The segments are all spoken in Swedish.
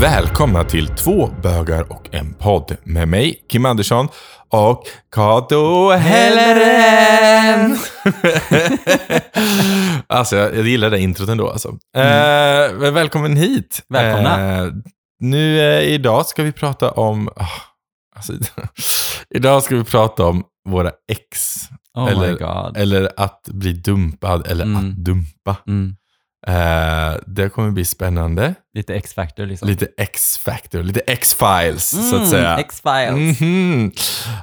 Välkomna till två bögar och en podd med mig, Kim Andersson och Kato Helleren. alltså, jag, jag gillar det introt ändå. Alltså. Eh, men välkommen hit. Välkomna. Eh, nu eh, idag ska vi prata om... ah, alltså, idag ska vi prata om våra ex. Oh eller, eller att bli dumpad, eller Mm. att dumpa. Mm. Eh, det kommer bli spännande. Lite X-factor liksom. Lite X-factor, lite X-files så att säga. Mm, X-files. Mhm.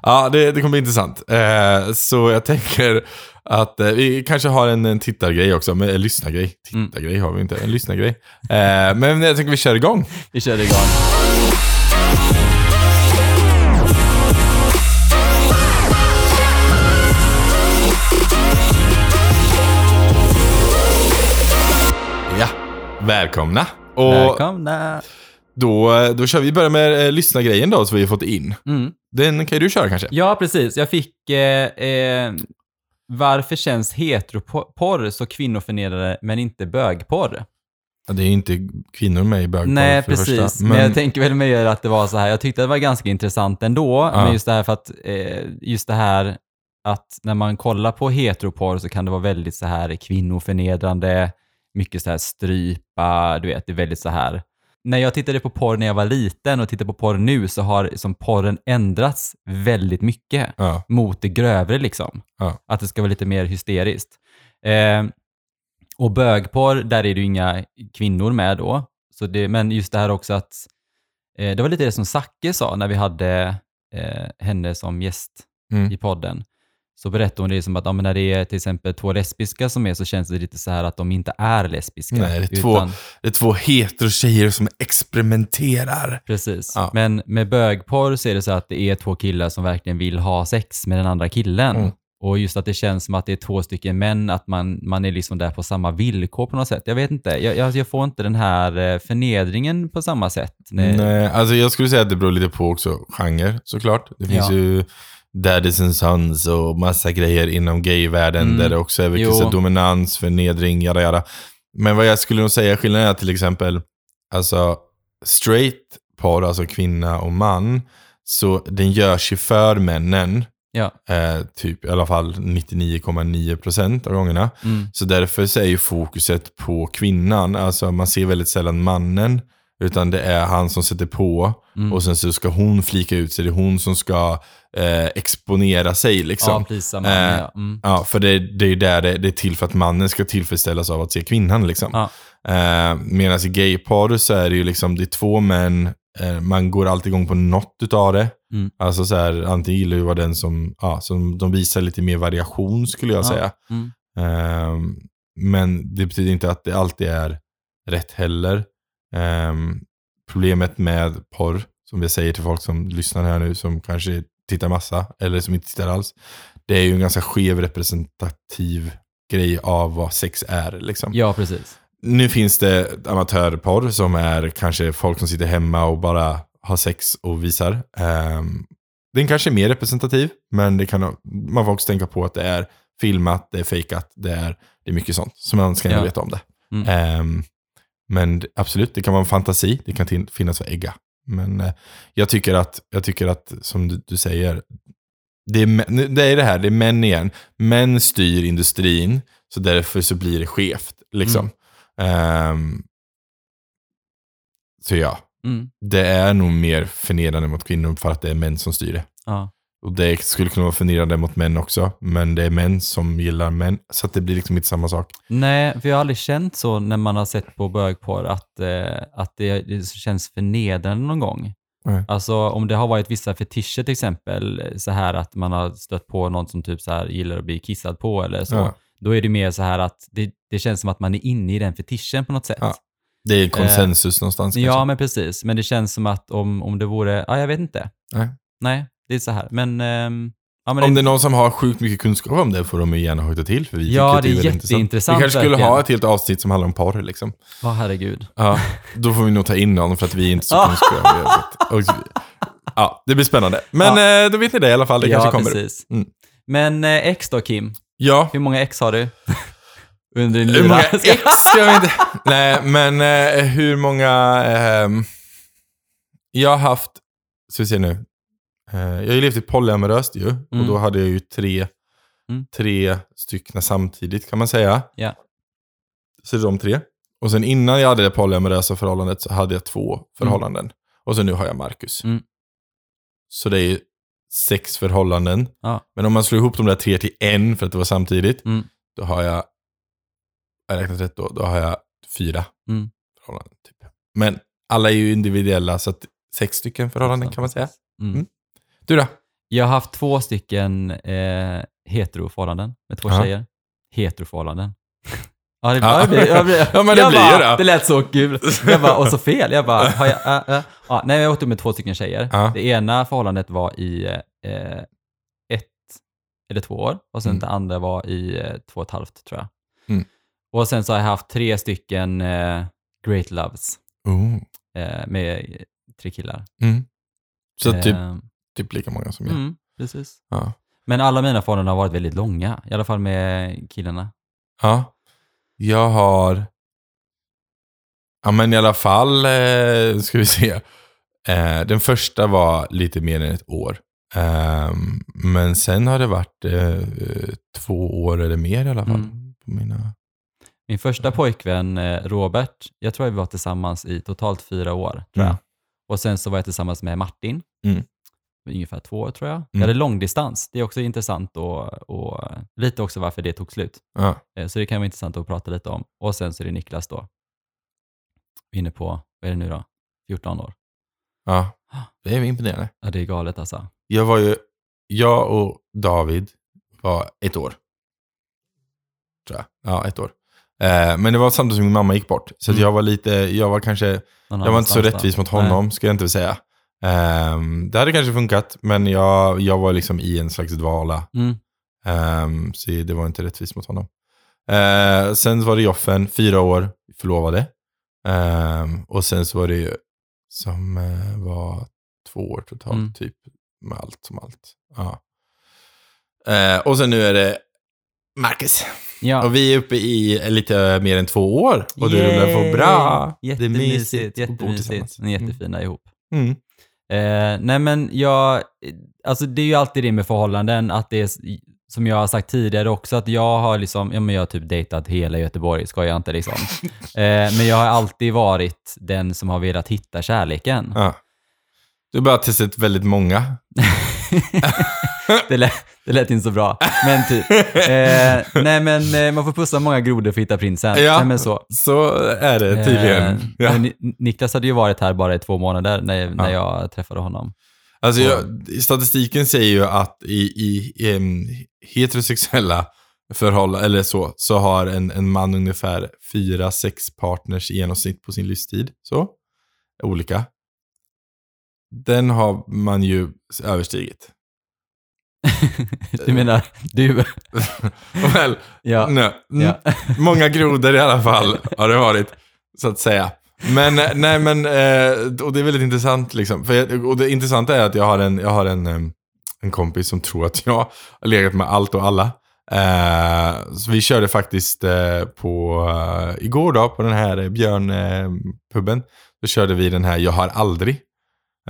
Ja, det, det kommer bli intressant. Eh, så jag tänker att eh, vi kanske har en, en tittargrej också, men en lyssnargrej. Mm. Tittargrej har vi inte, en lyssnargrej. Men jag tänker vi kör igång. Vi kör igång. Välkomna. Och Välkomna. då, då kör vi börja med eh, lyssnargrejen då, som vi har fått in. Mm. Den kan ju du köra kanske? Ja, precis. Jag fick... Eh, eh, varför känns heteroporr så kvinnoförnedrande men inte bögporr? Ja, Det är ju inte kvinnor med i bögporr Nej, för det precis. första. Men... jag tänker väl mer att det var så här, jag tyckte det var ganska intressant ändå, Ja. men just det här för att, eh, just det här att när man kollar på heteroporr så kan det vara väldigt så här kvinnoförnedrande, mycket så här strypa, du vet, det är väldigt så här. När jag tittade på porr när jag var liten och tittar på porr nu så har som porren ändrats väldigt mycket ja, mot det grövre liksom. Ja. Att det ska vara lite mer hysteriskt. Eh, och bögporr, där är det ju inga kvinnor med då. Så det, men just det här också att, eh, det var lite det som Zacke sa när vi hade eh, henne som gäst Mm. i podden. Så berättade hon det som att ja, när det är till exempel två lesbiska som är så känns det lite så här att de inte är lesbiska. Nej, det är två- det är två hetero-tjejer som experimenterar. Precis. Ja. Men med bögporr så är det så att det är två killar som verkligen vill ha sex med den andra killen. Mm. Och just att det känns som att det är två stycken män, att man, man är liksom där på samma villkor på något sätt. Jag vet inte, jag, jag, jag får inte den här eh, förnedringen på samma sätt. Nej. Nej, alltså jag skulle säga att det beror lite på också genre såklart. Det finns Ja. ju Daddies and Sons och massa grejer inom gayvärlden Mm. där det också är Jo. så dominans, förnedring, jada jada. Men vad jag skulle nog säga skillnaden är till exempel, alltså straight par, alltså kvinna och man, så den görs ju för männen, Ja. eh, typ i alla fall 99,9% av gångerna. Mm. Så därför så är ju fokuset på kvinnan. Alltså man ser väldigt sällan mannen. Utan det är han som sätter på. Mm. Och sen så ska hon flika ut sig. Det är hon som ska eh, exponera sig liksom. Ja, plisa man, Eh, ja. Mm. Ja, för det, det är ju där det, det är till för att mannen ska tillfredsställas av att se kvinnan. Liksom. Ja. Eh, Medan i gaypar så är det ju liksom, det är två män, eh, man går alltid igång på något utav det. Mm. Alltså så här, antingen gillar ju vara den som, ja, som de visar lite mer variation skulle jag Ja. säga. Mm. Ehm, men det betyder inte att det alltid är rätt heller. Ehm, problemet med porr, som jag säger till folk som lyssnar här nu, som kanske tittar massa, eller som inte tittar alls, det är ju en ganska skev representativ grej av vad sex är. Liksom. ja, precis. Nu finns det amatörporr som är kanske folk som sitter hemma och bara har sex och visar. Um, den kanske är mer representativ, men det kan, man får också tänka på att det är filmat, det är fejkat, det är, det är mycket sånt. Så man ska Ja. ja. veta om det. Mm. Ehm, men absolut, det kan vara en fantasi, det kan finnas för ägga. Men eh, jag, tycker att, jag tycker att, som du, du säger, det är, det är det här, det är män igen. Män styr industrin, så därför så blir det skevt. Liksom. Ehm, så ja, Mm. det är nog mer förnedrande mot kvinnor för att det är män som styr det. Ja. Och det skulle kunna vara förnedrande mot män också, men det är män som gillar män. Så att det blir liksom inte samma sak. Nej, för jag har aldrig känt så när man har sett på bögporr att, eh, att det, det känns förnedrande någon gång. Nej. Alltså om det har varit vissa fetischer till exempel, så här att man har stött på någon som typ så här gillar att bli kissad på eller så. Ja. Då är det mer så här att det, det känns som att man är inne i den fetischen på något sätt. Ja, Det är konsensus någonstans Eh, Ja, kanske. men precis. Men det känns som att om, om det vore, ja jag vet inte. Nej. Nej, det är så här. Men, ehm, ja, men Om det är någon som har sjukt mycket kunskap om det får de ju gärna hojta till. För vi Ja, det är väldigt jätteintressant Vi kanske skulle verkligen. ha ett helt avsnitt som handlar om porr liksom. Ja, herregud. Ja, då får vi nog ta in någon för att vi är inte så Ja. kunskapiga. Ja, det blir spännande. Men eh, då vet ni det i alla fall. Det ja, kanske kommer. precis. Mm. Men eh, X då Kim? Ja, Hur många X har du? Under din hur lyra? många ex? Jag inte. Nej, men eh, hur många... ehm, Jag har haft, ska vi se nu. Eh, jag har ju levt i polyamoröst ju. Och Mm. då hade jag ju tre, Mm. tre stycken samtidigt kan man säga. Ja. Så det är de tre. Och sen innan jag hade det polyamorösa förhållandet så hade jag två förhållanden. Och så nu har jag Marcus. Mm. Så det är ju sex förhållanden. Ja. Men om man slår ihop de där tre till en för att det var samtidigt, Mm. då har jag, jag räknat rätt då, då har jag fyra Mm. förhållanden. Typ. Men alla är ju individuella, så att sex stycken förhållanden kan man säga. Mm. Du då? Jag har haft två stycken eh, heteroförhållanden med två Ja. tjejer. Heteroförhållanden. Ja, det, Ja. ja. det, blir- jag blir- Ja, men det jag blir bara, ju det. Det lät så kul. Jag bara, och så fel. Jag bara, har jag, äh, äh. Ja, nej, jag åkte med två stycken tjejer. Ja. Det ena förhållandet var i eh, ett eller två år och sen Mm. det andra var i eh, två och ett halvt tror jag. Mm. Och sen så har jag haft tre stycken eh, Great Loves Oh. eh, med tre killar. Mm. Så typ, Eh, typ lika många som jag. mm, precis. Ja. Men alla mina förhållanden har varit väldigt långa, i alla fall med killarna. ja. Jag har... Ja men i alla fall, eh, ska vi se. Eh, den första var lite mer än ett år. Ehm, men sen har det varit eh, två år eller mer i alla fall. Mm. På mina... Min första pojkvän, eh, Robert, jag tror vi var tillsammans i totalt fyra år. Tror jag. Mm. Och sen så var jag tillsammans med Martin, Mm. Ungefär två år tror jag. Jag Mm. hade långdistans, det är också intressant och, och lite också varför det tog slut. Ja. Eh, Så det kan vara intressant att prata lite om. Och sen så är det Niklas då, inne på, vad är det nu då, 14 år. ja, det är imponerande. Ja, det är galet alltså. Jag var ju, jag och David var ett år. Tror jag. Ja, ett år. Eh, men det var samtidigt som min mamma gick bort. Så Mm. jag var lite, jag var kanske, Någon jag var inte så annanstans då. rättvis mot Nej. honom, ska jag inte säga. Ehm, det hade kanske funkat, men jag, jag var liksom i en slags dvala. Mm. Ehm, så det var inte rättvist mot honom. Eh, sen var det Joffen, fyra år, förlovade. Ehm, och sen så var det ju som eh, var två år totalt, Mm. typ. Med allt som allt. Ja. Eh, och sen nu är det Marcus. Ja. Och vi är uppe i lite mer än två år. Och det rullar på bra. Jättemysigt, jättemysigt. Ni är jättefina ihop. Mm. Eh, nej men jag, alltså det är ju alltid det med förhållanden, att det är, som jag har sagt tidigare också, att jag har liksom, ja men jag har typ dejtat hela Göteborg, ska jag inte liksom. eh, men jag har alltid varit den som har velat hitta kärleken. Ja. Du har bara testat väldigt många. det, lät, det lät inte så bra, men typ. Eh, nej men eh, man får pussa många grodor för att hitta prinsen. Ja. Nej, men så. Så är det tydligen. Eh, ja. Niklas hade ju varit här bara i två månader när, när Ja. jag träffade honom. Alltså, jag, statistiken säger ju att i, i, em, heterosexuella förhållanden, eller så, så har en, en man ungefär fyra, sex partners i genomsnitt på sin livstid. Så. Olika. Den har man ju överstigit. Du menar du? Väl, Ja. nej, mm, ja. många grodor i alla fall har det varit, så att säga. Men, eh, nej men, eh, och det är väldigt intressant liksom. För och det intressanta är att jag har en, jag har en, em, en kompis som tror att jag har legat med allt och alla. Eh, så vi körde faktiskt eh, på, eh, igår då, på den här eh, björnpuben. Då körde vi den här Jag har aldrig.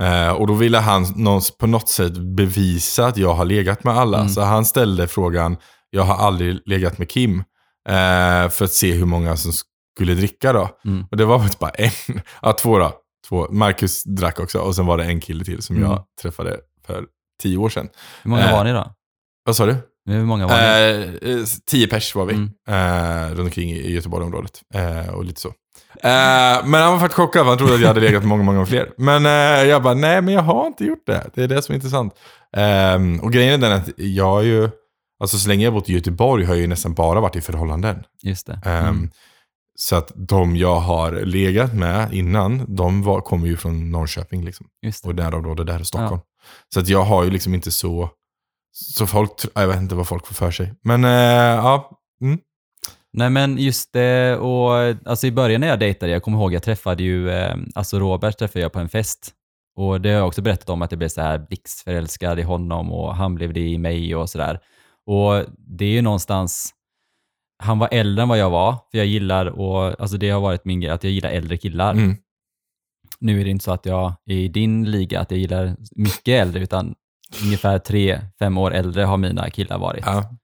Eh, och då ville han någons, på något sätt bevisa att jag har legat med alla. Mm. Så han ställde frågan, jag har aldrig legat med Kim. Eh, för att se hur många som skulle dricka då. Mm. Och det var faktiskt bara en, ja två då. Två. Marcus drack också och sen var det en kille till som Mm. jag träffade för tio år sedan. Hur många Eh, var ni då? Vad sa du? Hur många var ni? Tio pers var vi. Mm. Runt omkring i i Göteborgsområdet. Eh, och lite så. Eh, men han var faktiskt chockad för han trodde att jag hade legat med många, många fler. Men eh, jag bara, nej men jag har inte gjort det. Det är det som är intressant. Eh, och grejen är den att jag ju, alltså så länge jag bott i Göteborg har jag ju nästan bara varit i förhållanden. Just det. Ehm, Mm. Så att de jag har legat med innan, de var, kommer ju från Norrköping liksom. Just det. Och närområdet där i Stockholm. Så att jag har ju liksom inte så, så folk, jag vet inte vad folk får för sig. Men eh, ja, mm, Nej men just det, och alltså i början när jag dejtade, jag kommer ihåg jag träffade ju, eh, alltså Robert träffade jag på en fest. Och det har jag också berättat om att jag blev så här blixtförälskad i honom och han blev det i mig och sådär. Och det är ju någonstans, han var äldre än vad jag var, för jag gillar, och alltså det har varit min grej, att jag gillar äldre killar. mm, Nu är det inte så att jag är i din liga, att jag gillar mycket äldre, utan ungefär tre, fem år äldre har mina killar varit. Ja.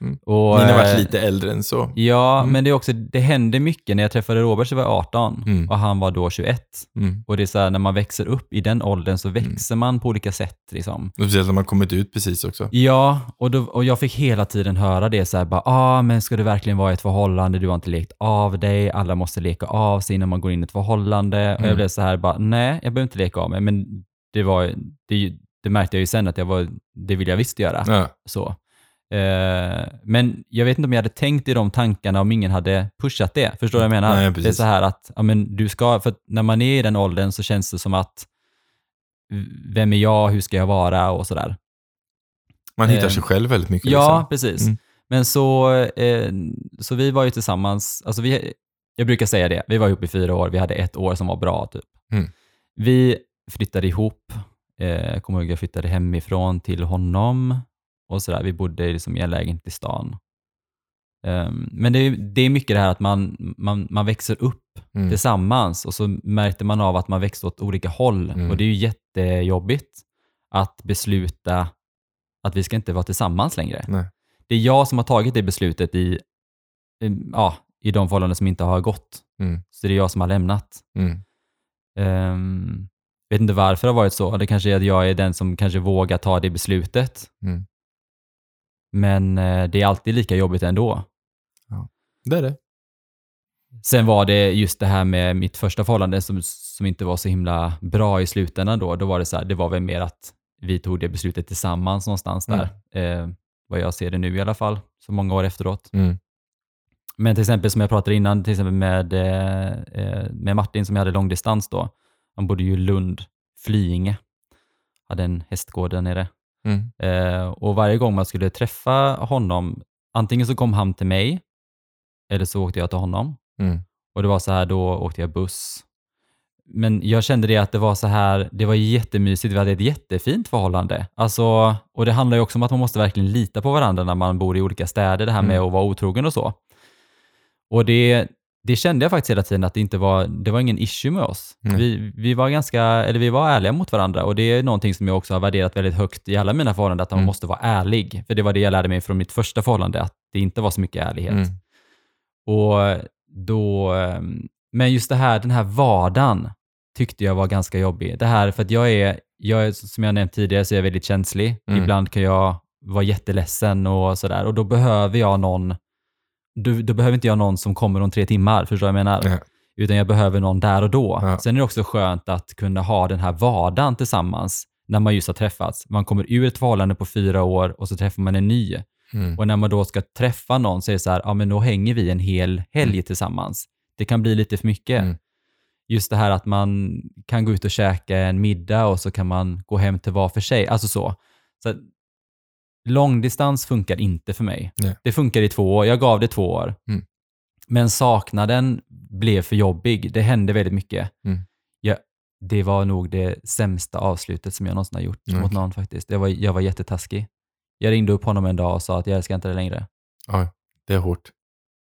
Mm. Och, Ni har varit eh, lite äldre än så. Ja, Mm. men det, är också, det hände mycket. När jag träffade Robert så var jag 18 Mm. och han var då 21. Mm. Och det är så här, när man växer upp i den åldern så växer man på olika sätt. Liksom. Speciellt när man kommit ut precis också. Ja, och, då, och jag fick hela tiden höra det så här, bara, ah, men ska du verkligen vara i ett förhållande? Du har inte lekt av dig, alla måste leka av sig innan man går in i ett förhållande. Och Mm. jag blev så här, bara, nej, jag behöver inte leka av mig. Men det, var, det, det märkte jag ju sen att jag var, det vill jag visst göra. Ja. Så. Eh, men jag vet inte om jag hade tänkt i de tankarna om ingen hade pushat det. Förstår du vad jag menar? Nej, det är så här att, ja, men du ska, för när man är i den åldern så känns det som att, vem är jag, hur ska jag vara och sådär. Man hittar Eh, sig själv väldigt mycket. Ja, liksom. precis. Mm. Men så, eh, så vi var ju tillsammans, alltså vi, jag brukar säga det, vi var ihop i fyra år, vi hade ett år som var bra typ. Mm. Vi flyttade ihop, eh, jag kommer ihåg jag flyttade hemifrån till honom och sådär, vi bodde liksom i en lägenhet i stan. Ehm, men det är, det är mycket det här att man, man, man växer upp Mm. tillsammans och så märkte man av att man växte åt olika håll Mm. och det är ju jättejobbigt att besluta att vi ska inte vara tillsammans längre. Nej. Det är jag som har tagit det beslutet i, i- ja, i de förhållanden som inte har gått. Mm. Så det är jag som har lämnat. Mm. Um, vet inte varför det har varit så. Det kanske är att jag är den som kanske vågar ta det beslutet. Mm. Men eh, det är alltid lika jobbigt ändå. Det är det. Sen var det just det här med mitt första förhållande som, som inte var så himla bra i slutändan då. Då var det så här, det var väl mer att vi tog det beslutet tillsammans någonstans där. Eh, vad jag ser det nu i alla fall, så många år efteråt. Mm. Men till exempel som jag pratade innan, till exempel med, eh, eh, med Martin som jag hade långdistans då. Han bodde ju i Lund, Flyinge. Hade en hästgård där nere. Mm. Eh, och varje gång man skulle träffa honom, antingen så kom han till mig, eller så åkte jag till honom. Mm. Och det var så här, då åkte jag buss. Men jag kände det att det var så här, det var jättemysigt, vi hade ett jättefint förhållande. Alltså, och det handlar ju också om att man måste verkligen lita på varandra när man bor i olika städer, det här med Mm. att vara otrogen och så. Och det, det kände jag faktiskt hela tiden att det inte var, det var ingen issue med oss. Nej. Vi, vi var ganska, eller vi var ärliga mot varandra och det är någonting som jag också har värderat väldigt högt i alla mina förhållanden, att man Mm. måste vara ärlig. För det var det jag lärde mig från mitt första förhållande, att det inte var så mycket ärlighet. Mm. Och då, ehm, men just det här, den här vardagen tyckte jag var ganska jobbig. Det här, för att jag är, jag är som jag nämnt tidigare, så är jag väldigt känslig. Mm. Ibland kan jag vara jätteledsen och sådär. Och då behöver jag någon, då, då behöver inte jag någon som kommer om tre timmar, förstår du vad jag menar? Ja. Utan jag behöver någon där och då. Ja. Sen är det också skönt att kunna ha den här vardagen tillsammans när man just har träffats. Man kommer ur ett förhållande på fyra år och så träffar man en ny. Mm. Och när man då ska träffa någon så är det så här, ja men då hänger vi en hel helg Mm. tillsammans. Det kan bli lite för mycket. Mm. Just det här att man kan gå ut och käka en middag och så kan man gå hem till var för sig. Alltså så. så långdistans funkar inte för mig. Nej. Det funkar i två år. Jag gav det två år. Mm. Men saknaden blev för jobbig. Det hände väldigt mycket. Mm. Jag, det var nog det sämsta avslutet som jag någonsin har gjort Mm, mot någon faktiskt. Jag var, jag var jättetaskig. Jag ringde upp honom en dag och sa att jag älskar inte dig längre. Ja, det är hårt.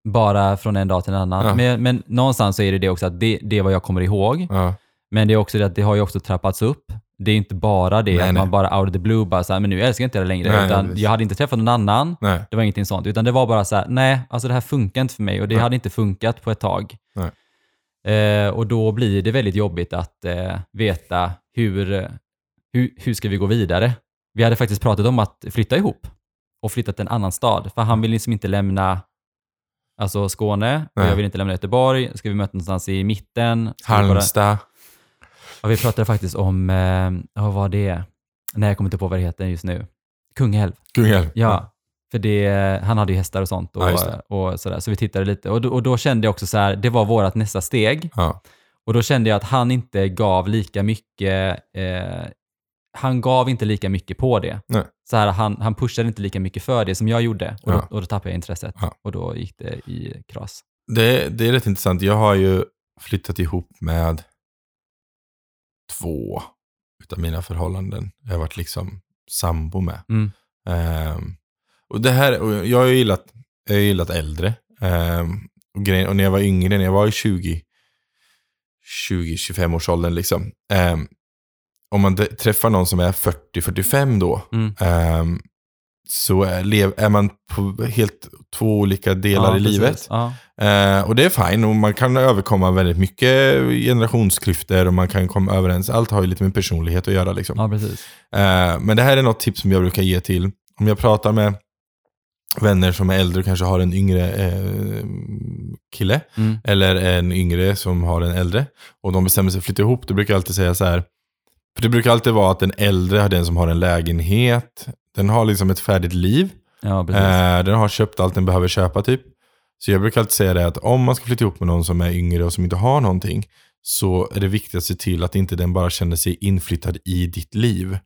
Bara från en dag till en annan. Ja. Men, men någonstans så är det det också att det, det är vad jag kommer ihåg. Ja. Men det är också det att det har ju också trappats upp. Det är inte bara det Nej, att nej. man bara out of the blue bara så här, men nu älskar jag inte dig längre. Nej, utan jag hade inte träffat någon annan. Det var ingenting sånt. Utan det var bara så här, nej, alltså det här funkar inte för mig och det hade inte funkat på ett tag. Eh, och då blir det väldigt jobbigt att eh, veta hur, hur, hur ska vi gå vidare. Vi hade faktiskt pratat om att flytta ihop och flytta till en annan stad. För han vill liksom inte lämna alltså Skåne och jag vill inte lämna Göteborg. Ska vi mötas någonstans i mitten? Halmstad. Ja, vi pratade faktiskt om, eh, vad var det? Nej, jag kommer inte på vad det heter just nu. Kungälv. Kungälv. Ja, för det, han hade ju hästar och sånt och, Ja, och sådär. Så vi tittade lite och då, och då kände jag också så här, det var vårt nästa steg. Ja. Och då kände jag att han inte gav lika mycket, eh, han gav inte lika mycket på det. Nej. Så här, han, han pushade inte lika mycket för det som jag gjorde och, Ja. då, och då tappade jag intresset och då gick det i kras. Det, det är rätt intressant. Jag har ju flyttat ihop med två utav mina förhållanden. Jag har varit liksom sambo med. Mm. Ehm, och det här, och jag har ju gillat, jag har gillat äldre. Ehm, och, grejen, och när jag var yngre, när jag var i 20, 20-25 års åldern liksom. Ehm, om man träffar någon som är 40-45 då, Mm. Så är, är man på helt två olika delar Ja, i precis. livet. Ja. Eh, och det är fine och man kan överkomma väldigt mycket generationsklyftor och man kan komma överens. Allt har ju lite med personlighet att göra liksom. ja, precis. Eh, men det här är något tips som jag brukar ge till, om jag pratar med vänner som är äldre och kanske har en yngre eh, kille, Mm. eller en yngre som har en äldre, och de bestämmer sig för att flytta ihop, då brukar jag alltid säga så här, för det brukar alltid vara att den äldre är den som har en lägenhet, den har liksom ett färdigt liv, Ja, precis. Eh, den har köpt allt den behöver köpa typ. Så jag brukar alltid säga det att om man ska flytta ihop med någon som är yngre och som inte har någonting så är det viktigt att se till att inte den bara känner sig inflyttad i ditt liv.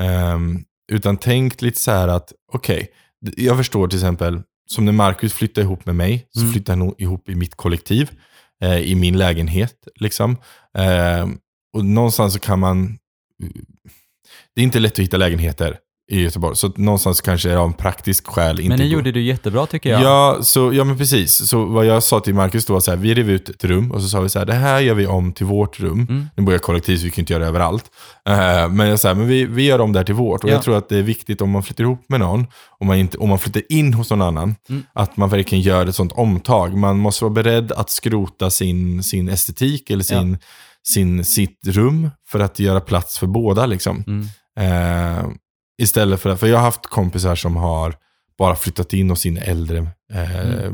Ehm, utan tänk lite så här att, okej, d- jag förstår till exempel, som när Marcus flyttar ihop med mig, så Mm. flyttar han ihop i mitt kollektiv, eh, i min lägenhet. Liksom. Ehm, och någonstans så kan man, det är inte lätt att hitta lägenheter i Göteborg, så någonstans kanske är det av en praktisk skäl inte Men det gjorde du jättebra tycker jag. Ja, så, ja, men precis. Så vad jag sa till Marcus då var så här, vi rev ut ett rum och så sa vi så här, det här gör vi om till vårt rum. Mm. Nu bor jag kollektivt så vi kan inte göra det överallt. Eh, men jag sa, men vi, vi gör om det här till vårt. Och Ja. jag tror att det är viktigt om man flyttar ihop med någon, om man, inte, om man flyttar in hos någon annan, Mm. att man verkligen gör ett sånt omtag. Man måste vara beredd att skrota sin, sin estetik eller sin, sin, sitt rum för att göra plats för båda. Liksom. Mm. Eh, istället för, för jag har haft kompisar som har bara flyttat in hos sin äldre eh,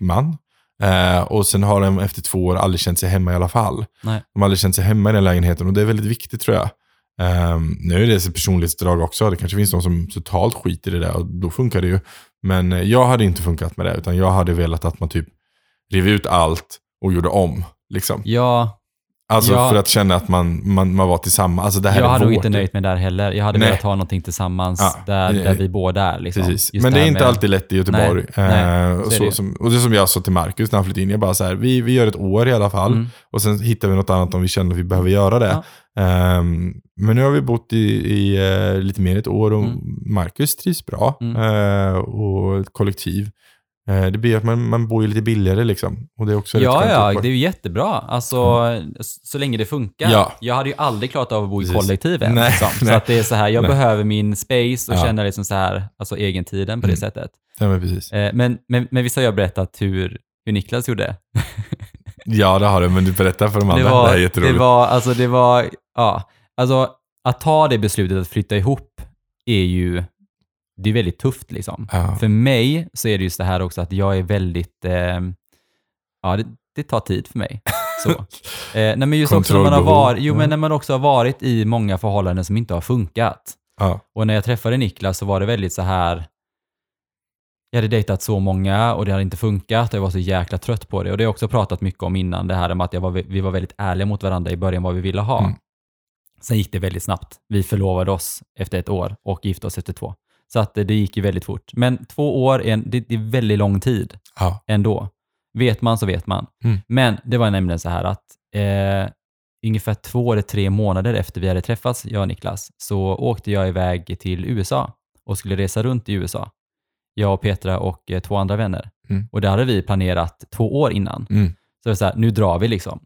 man. Eh, och sen har de efter två år aldrig känt sig hemma i alla fall. Nej. De har aldrig känt sig hemma i den lägenheten och det är väldigt viktigt tror jag. Eh, nu är det ett personlighetsdrag också. Det kanske finns någon som totalt skiter i det och då funkar det ju. Men eh, jag hade inte funkat med det utan jag hade velat att man typ rev ut allt och gjorde om. Liksom. Ja, Alltså Ja. för att känna att man, man, man var tillsammans. Alltså det här jag hade nog inte nöjt mig där heller. Jag hade Nej. velat ha någonting tillsammans Ja, där, där vi båda är. Liksom. Men det är inte med- alltid lätt i Göteborg. Nej, nej, Eh, så så, det som, och det som jag sa till Marcus när han flyttade in, jag bara så här, vi, vi gör ett år i alla fall. Mm. Och sen hittar vi något annat om vi känner att vi behöver göra det. Ehm, men nu har vi bott i, i eh, lite mer än ett år och Mm. Marcus trivs bra. Mm. Eh, och ett kollektiv. Eh, det blir att man, man bor ju lite billigare liksom. Och det är också Ja, ja, det är ju jättebra. Alltså, s- så länge det funkar. Ja. Jag hade ju aldrig klarat av att bo i kollektiv än. Nej, Liksom. Så att det är så här, jag Nej. behöver min space och Ja. känna liksom så här, alltså egentiden på det Mm. sättet. Ja, men precis. Eh, Men, men, men visst har jag berättat hur, hur Niklas gjorde? Ja, det har du. Men du berättar för de Det andra. var, det här är jätteroligt. det var, alltså det var, ja, alltså att ta det beslutet att flytta ihop är ju, det är väldigt tufft liksom. ja. För mig så är det just det här också att jag är väldigt, eh, ja det, det tar tid för mig. Så. Eh, nej men just också när man, har varit, jo, men när man också har varit i många förhållanden som inte har funkat. Ja. Och när jag träffade Niklas så var det väldigt så här, jag hade dejtat så många och det hade inte funkat och jag var så jäkla trött på det. Och det har jag också pratat mycket om innan, det här med att jag var, vi var väldigt ärliga mot varandra i början vad vi ville ha. Mm. Sen gick det väldigt snabbt. Vi förlovade oss efter ett år och gifte oss efter två. Så att eh, det gick ju väldigt fort. Men två år, är en, det, är väldigt lång tid Ja. ändå. Vet man så vet man. Mm. Men det var nämligen så här att eh, ungefär två eller tre månader efter vi hade träffats, jag och Niklas, så åkte jag iväg till USA och skulle resa runt i USA. Jag och Petra och eh, två andra vänner. Mm. Och det hade vi planerat två år innan. Mm. Så det var så här, nu drar vi liksom.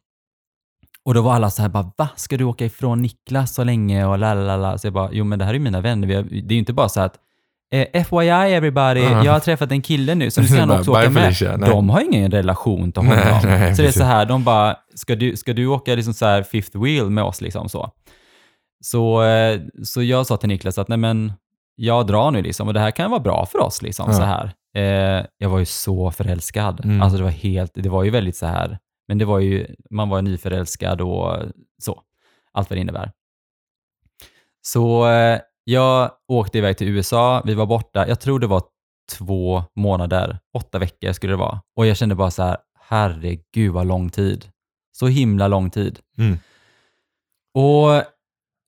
Och då var alla så här bara, va? Ska du åka ifrån Niklas så länge? Och lalala. Så jag bara, jo men det här är ju mina vänner. Har, det är ju inte bara så att, eh, FYI everybody, Ja. jag har träffat en kille nu, så nu ska han också åka med. Felicia. De har ingen relation till honom. Nej, nej, så det är så här, de bara, ska du, ska du åka liksom så här fifth wheel med oss liksom så? Så, eh, så jag sa till Niklas att nej men, jag drar nu liksom och det här kan vara bra för oss liksom Ja. så här. Eh, jag var ju så förälskad. Mm. Alltså det var helt, det var ju väldigt så här, men det var ju, man var nyförälskad och så. Allt vad det innebär. Så eh, jag åkte iväg till USA, vi var borta, jag tror det var två månader, åtta veckor skulle det vara. Och jag kände bara så här, herregud vad lång tid. Så himla lång tid. Mm. Och,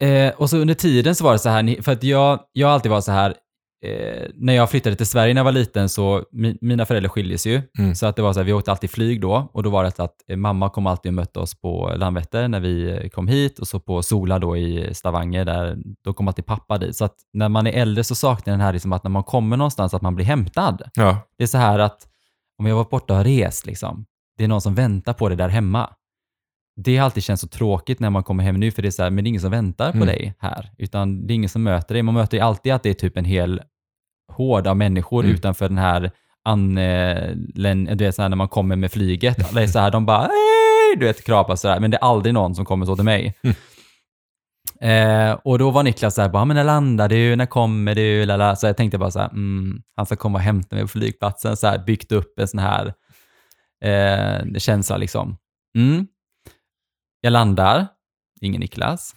eh, och så under tiden så var det så här, för att jag, jag har alltid varit så här, eh, när jag flyttade till Sverige när jag var liten så, mi, mina föräldrar skildes ju. Mm. Så att det var så här, vi åkte alltid flyg då och då var det så att eh, mamma kom alltid och mötte oss på Landvetter när vi eh, kom hit och så på Sola då i Stavanger, där, då kom alltid pappa dit. Så att när man är äldre så saknar jag den här liksom att när man kommer någonstans att man blir hämtad. Ja. Det är så här att om jag var borta och rest, liksom, det är någon som väntar på det där hemma. det har alltid känts så tråkigt när man kommer hem nu, för det är så här, men det är ingen som väntar på Mm. dig här, utan det är ingen som möter dig. Man möter ju alltid att det är typ en hel hård av människor Mm. utanför den här anlän, du vet så här när man kommer med flyget. Det är så här, de bara hej, du vet krapar sådär, men det är aldrig någon som kommer så till mig. Mm. Eh, och då var Niklas såhär, bara, men när landar du, när kommer du, lala. Så jag tänkte bara så här, mm, han ska komma och hämta mig på flygplatsen, så här, byggt upp en sån här eh, känsla liksom. Mm. Jag landar, ingen Niklas.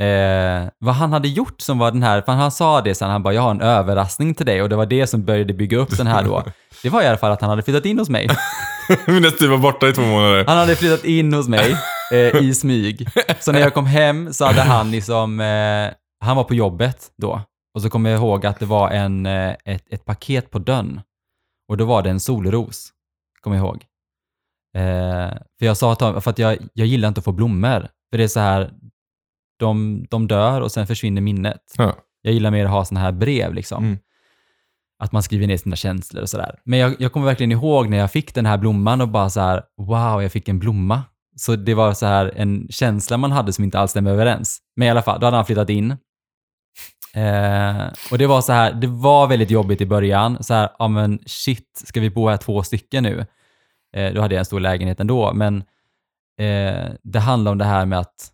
Eh, vad han hade gjort som var den här, för han sa det sen, han bara, jag har en överraskning till dig och det var det som började bygga upp den här då. Det var i alla fall att han hade flyttat in hos mig. Medan du var borta i två månader. Han hade flyttat in hos mig eh, i smyg. Så när jag kom hem så hade han liksom, eh, han var på jobbet då. Och så kommer jag ihåg att det var en, eh, ett, ett paket på dörren. Och då var det en solros, kommer jag ihåg. Eh, för jag sa till honom, för att jag, jag gillar inte att få blommor. För det är så här, de, de dör och sen försvinner minnet. Ja. Jag gillar mer att ha såna här brev liksom. Mm. Att man skriver ner sina känslor och sådär. Men jag, jag kommer verkligen ihåg när jag fick den här blomman och bara så här, wow, jag fick en blomma. Så det var så här en känsla man hade som inte alls stämmer överens. Men i alla fall, då hade han flyttat in. Eh, och det var så här, det var väldigt jobbigt i början. Så här, ja men shit, ska vi bo här två stycken nu? Eh, då hade jag en stor lägenhet ändå, men eh, det handlar om det här med att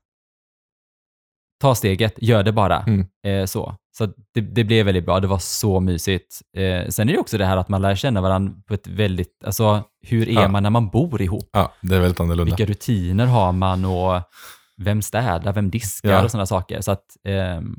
ta steget, gör det bara. Mm. Eh, så så det, det blev väldigt bra, det var så mysigt. Eh, sen är det också det här att man lär känna varandra på ett väldigt, alltså hur är Ja. man när man bor ihop? ja, det är väldigt annorlunda. Vilka rutiner har man och vem städar, vem diskar Ja. och sådana saker. Så att, ehm,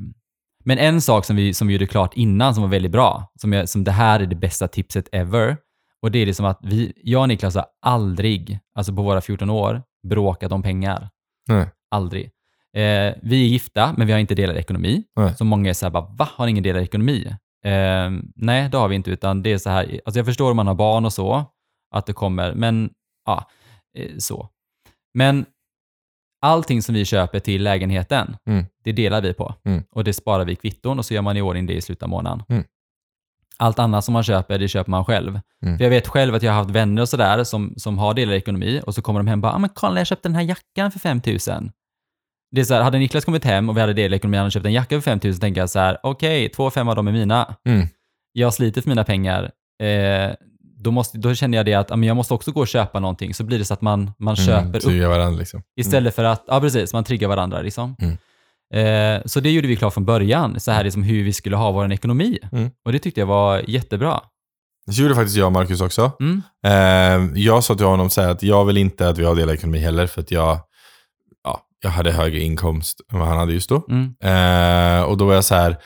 men en sak som vi, som vi gjorde klart innan som var väldigt bra, som, jag, som det här är det bästa tipset ever, och det är liksom att vi, jag och Niklas har aldrig, alltså på våra 14 år, bråkat om pengar. Nej. Aldrig. Eh, vi är gifta, men vi har inte delad ekonomi. Nej. Så många är så här, bara, va? Har ni ingen delad ekonomi? Eh, nej, det har vi inte, utan det är så här, alltså jag förstår om man har barn och så, att det kommer, men ja, eh, så. Men allting som vi köper till lägenheten, Mm. det delar vi på. Mm. Och det sparar vi i kvitton och så gör man i ordning det i slutet av månaden. Mm. Allt annat som man köper, det köper man själv. Mm. För jag vet själv att jag har haft vänner och sådär som, som har delad ekonomi och så kommer de hem och bara, ah, men kolla jag köpte den här jackan för 5000. Det är så här, hade Niklas kommit hem och vi hade delad ekonomi och han hade köpt en jacka för 5000 tänker jag så här, okej, två fem av dem är mina. Mm. Jag sliter för mina pengar. Eh, då, måste, då känner jag det att men jag måste också gå och köpa någonting. Så blir det så att man, man köper Mm, upp trygga varandra liksom. Istället för att, ja precis, man triggar varandra liksom. Mm. Eh, så det gjorde vi klart från början, så här liksom hur vi skulle ha vår ekonomi. Mm. Och det tyckte jag var jättebra. Så gjorde faktiskt jag och Marcus också. Mm. Eh, jag sa till honom så här att jag vill inte att vi har delad ekonomi heller för att jag, ja, jag hade högre inkomst än vad han hade just då. Mm. Eh, och då var jag så här,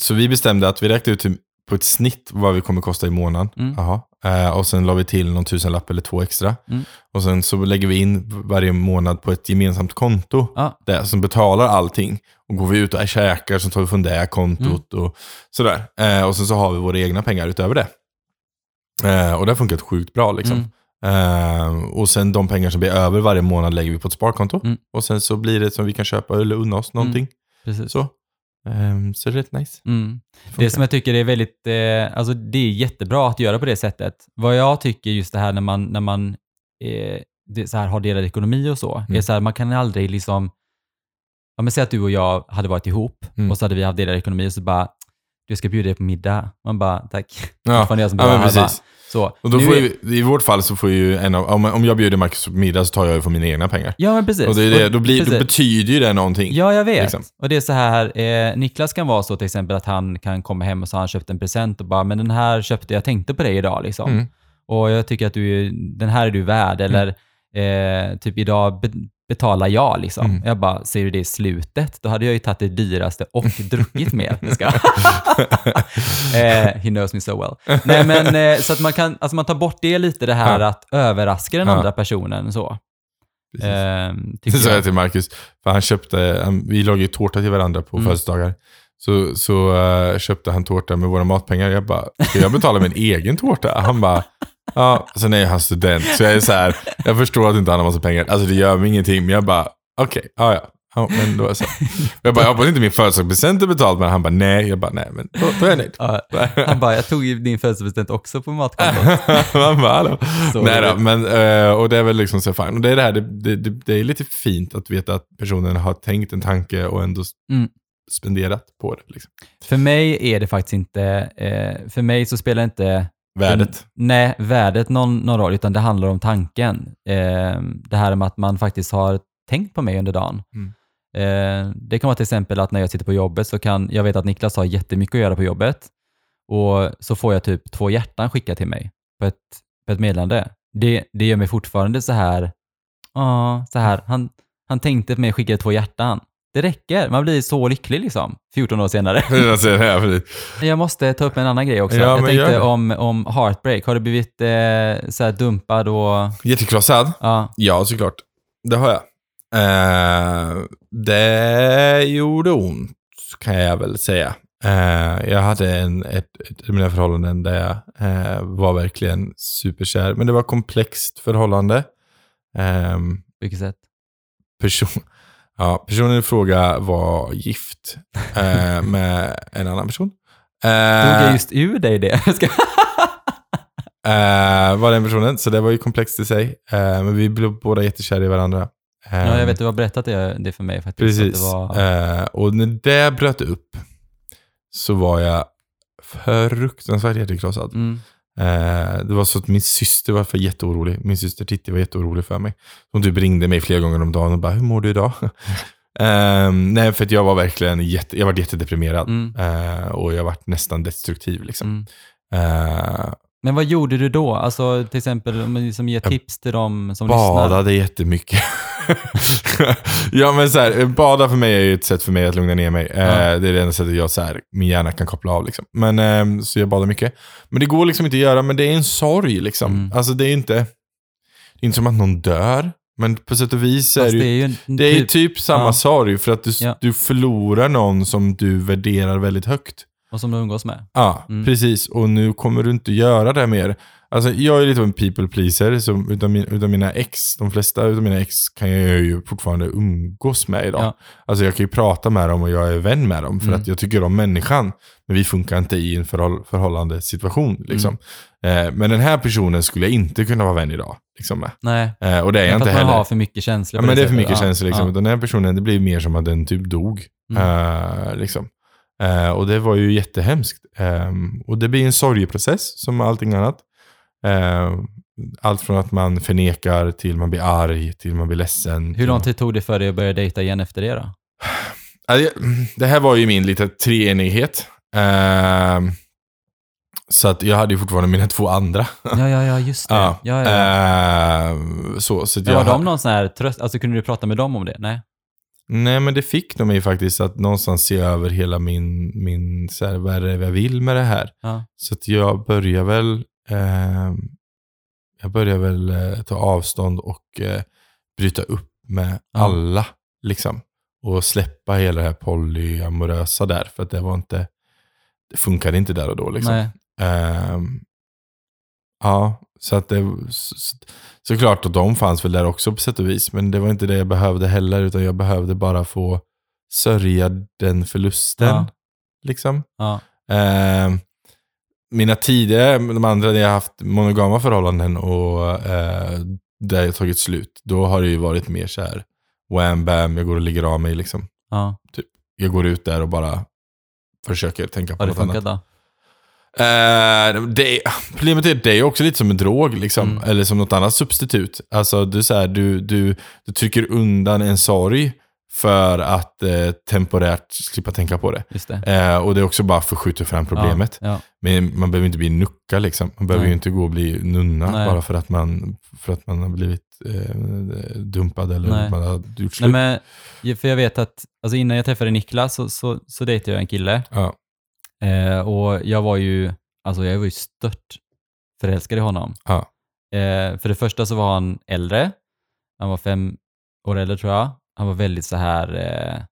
så vi bestämde att vi räknade ut på ett snitt vad vi kommer kosta i månaden. Mm. Eh, och sen la vi till någon tusenlapp eller två extra. Mm. Och sen så lägger vi in varje månad på ett gemensamt konto. Ja. Där, som betalar allting. Och går vi ut och käkar så tar vi från det kontot Mm. och sådär. Eh, och sen så har vi våra egna pengar utöver det. Eh, och det har funkat sjukt bra liksom. Mm. Eh, och sen de pengar som blir över varje månad lägger vi på ett sparkonto. Mm. Och sen så blir det som vi kan köpa eller unna oss någonting. Precis. Så. Eh, så det är rätt nice. Mm. Det som jag tycker är väldigt, eh, alltså det är jättebra att göra på det sättet. Vad jag tycker just det här när man, när man eh, det, så här, har delad ekonomi och så, Mm. är så här, man kan aldrig liksom, ja men säg att du och jag hade varit ihop Mm. och så hade vi haft delad ekonomi och så bara, du ska bjuda dig på middag. Man bara, tack. Ja, Fortfarande jag som ja men precis. Så. Och då får ju, I vårt fall så får ju en av, om, om jag bjuder Marcus på middag så tar jag ju från mina egna pengar. Ja, men precis. Och det är det, då, blir, då precis. betyder ju det någonting. Ja, jag vet. liksom. Och det är så här, eh, Niklas kan vara så till exempel att han kan komma hem och så har han köpt en present och bara, men den här köpte jag, tänkte på dig idag liksom. Mm. Och jag tycker att du, den här är du värd, eller eh, typ idag betalar jag liksom. Mm. Jag bara, ser du det i slutet? Då hade jag ju tagit det dyraste och druckit mer. Ska. eh, he knows me so well. Nej men, eh, så att man kan, alltså man tar bort det lite, det här Ja. att överraska den Ja. andra personen så. Eh, Det sa jag till Marcus, för han köpte, han, vi lagade ju tårta till varandra på Mm. födelsedagar. Så, så eh, köpte han tårta med våra matpengar. Jag bara, ska jag betala min egen tårta? Han bara, ja, sen är han student. Så jag är så här, jag förstår att inte han har massa pengar. Alltså det gör mig ingenting, men jag bara, okej, ja ja. Ja, men då är jag så. Jag bara, jag hoppas inte min födelsedagspresent är betald, men han bara, nej. Jag bara, nej, men då, då är jag nöjd. Ja, han bara, jag tog ju din födelsedagspresent också på matkontot. Man bara, hallå. Så Nej det- då, men, eh, och det är väl liksom så fine. Och det är det här, det, det, det, det är lite fint att veta att personen har tänkt en tanke och ändå Mm. spenderat på det. Liksom. För mig är det faktiskt inte, eh, för mig så spelar inte Värdet. Nej, värdet någon, någon roll, utan det handlar om tanken. Eh, det här med att man faktiskt har tänkt på mig under dagen. Mm. Eh, det kan vara till exempel att när jag sitter på jobbet så kan, jag vet att Niklas har jättemycket att göra på jobbet och så får jag typ två hjärtan skickat till mig på ett, på ett meddelande. Det, det gör mig fortfarande så här, ja, så här, han, han tänkte på mig och skickade två hjärtan. Det räcker, man blir så lycklig liksom, 14 år senare. Jag måste ta upp en annan grej också. Ja, jag tänkte om, om heartbreak. Har du blivit eh, så här dumpad och... Jättekrossad? Ja, Ja, såklart. Det har jag. Eh, det gjorde ont, kan jag väl säga. Eh, jag hade en, ett, ett av mina förhållanden där jag eh, var verkligen superkär. Men det var komplext förhållande. På vilket sätt? person, ja, personen i fråga var gift eh, med en annan person. Tog Eh, jag just ur dig det? Eh, var den personen, så det var ju komplext i sig. Eh, men vi blev båda jättekära i varandra. Eh, ja, jag vet, du har berättat det, det för mig faktiskt. att Precis. Det var... Eh, och när det bröt upp så var jag fruktansvärt hjärtekrossad. Mm. Eh, det var så att min syster var för jätteorolig. Min syster Titti var jätteorolig för mig. Hon typ ringde mig flera gånger om dagen och bara, hur mår du idag? Ehm, nej, för att jag var verkligen jätte, jag var jättedeprimerad. Mm. Eh, och jag var nästan destruktiv. Liksom. Mm. Eh, Men vad gjorde du då? Alltså till exempel om liksom ger tips till dem som lyssnar. badade jättemycket. ja, men så här, bada för mig är ju ett sätt för mig att lugna ner mig. Eh, Ja. det är det enda sättet jag, så här, min hjärna kan koppla av. Liksom. Men, ehm, så jag badar mycket. Men det går liksom inte att göra, men det är en sorg. Liksom. Mm. Alltså det är inte, det är inte som att någon dör. Men på sätt och vis är det ju är ju en det är typ, typ samma Ja. sorg för att du, Ja. du förlorar någon som du värderar väldigt högt. Och som du umgås med. Ja, Mm. precis. Och nu kommer du inte göra det mer. Alltså, jag är lite av en people pleaser. Så utav, min, utav mina ex, de flesta utav mina ex kan jag ju fortfarande umgås med idag. Ja. Alltså jag kan ju prata med dem och jag är vän med dem för Mm. att jag tycker om människan. Men vi funkar inte i en förhåll, förhållande situation. Liksom. Mm. Eh, men den här personen skulle jag inte kunna vara vän idag. Liksom. Nej, Eh, och det är jag för inte att man heller. har för mycket känslor. Ja, men det är för mycket Ja, känslor. Liksom. ja. Den här personen, det blir mer som att den typ dog. Mm. Eh, liksom. Eh, och det var ju jättehemskt. Ehm, och det blir en sorgeprocess som allting annat. Eh, allt från att man förnekar till man blir arg, till man blir ledsen. Hur lång tid tog det för dig att börja dejta igen efter det då? Ja, det- här var ju min lite treenighet. Ehm, så att jag hade ju fortfarande mina två andra. Ja, ja, ja, just det. Ja, Ja, ja. ehm, så, så att jag var de någon sån här tröst? Alltså kunde du prata med dem om det? Nej? Nej, men det fick de mig faktiskt att någonstans se över hela min, min så här, vad är det jag vill med det här. Ja. Så att jag börjar väl, eh, jag börjar väl eh, ta avstånd och eh, bryta upp med Ja. alla. Liksom. Och släppa hela det här polyamorösa där. För att det var inte, det funkade inte där och då. Liksom. Nej. Ja, så att det, så, så- såklart att de fanns väl där också på sätt och vis. Men det var inte det jag behövde heller, utan jag behövde bara få sörja den förlusten. Ja. Liksom. Ja. Ehm, mina tidigare, de andra där jag haft monogama förhållanden och eh, där jag tagit slut, då har det ju varit mer så här wham bam, jag går och ligger av mig liksom. ja. Jag går ut där och bara försöker tänka på Har det något annat. funkat då? Eh, det, problemet är att det är också lite som en drog, liksom. Mm. eller som något annat substitut. Alltså, du, så här, du, du, du trycker undan en sorg för att eh, temporärt slippa tänka på det. Det. Eh, och det är också bara förskjuter fram problemet. Ja, ja. Men man behöver inte bli nucka, liksom. man behöver Nej. ju inte gå och bli nunna Nej. bara för att man, för att man har blivit eh, dumpad eller Nej. man har gjort Nej, slut. men, ja, för jag vet att alltså innan jag träffade Niklas så, så, så dejtade jag en kille. Ja. Eh, och jag var ju, alltså jag var ju stört förälskad i honom. Ja. Eh, för det första så var han äldre. Han var fem år äldre tror jag. Han var väldigt så här, eh,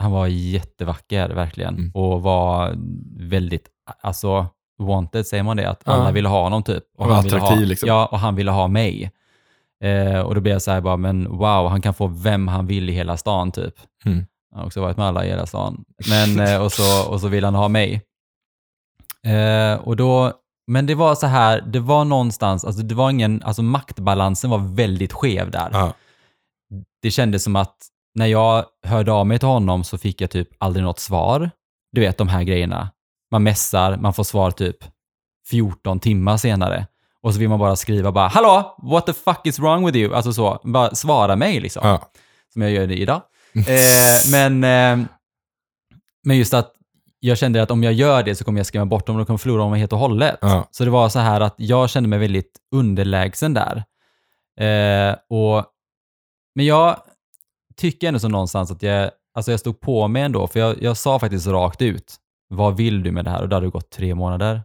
han var jättevacker verkligen. Mm. Och var väldigt, alltså wanted säger man det, att Ja. alla ville ha honom typ. Och var ville attraktiv, ha, liksom. Ja, och han ville ha mig. Eh, och då blev jag så här bara, men wow, han kan få vem han vill i hela stan typ. Mm. Jag har också varit med alla i hela stan. Men, eh, och, så, och så vill han ha mig. Eh, och då, men det var så här, det var någonstans, alltså det var ingen, alltså maktbalansen var väldigt skev där. Ja. Det kändes som att när jag hörde av mig till honom så fick jag typ aldrig något svar. Du vet de här grejerna. Man messar, man får svar typ 14 timmar senare. Och så vill man bara skriva bara “Hallå, what the fuck is wrong with you?” Alltså så, bara svara mig liksom. Ja. Som jag gör idag. Eh, men, eh, men just att jag kände att om jag gör det så kommer jag skrämma bort dem och de kommer förlora dem helt och hållet. Ja. Så det var så här att jag kände mig väldigt underlägsen där. Eh, och, men jag tycker ändå så någonstans att jag, alltså jag stod på mig ändå, för jag, jag sa faktiskt rakt ut, vad vill du med det här? Och det hade gått tre månader.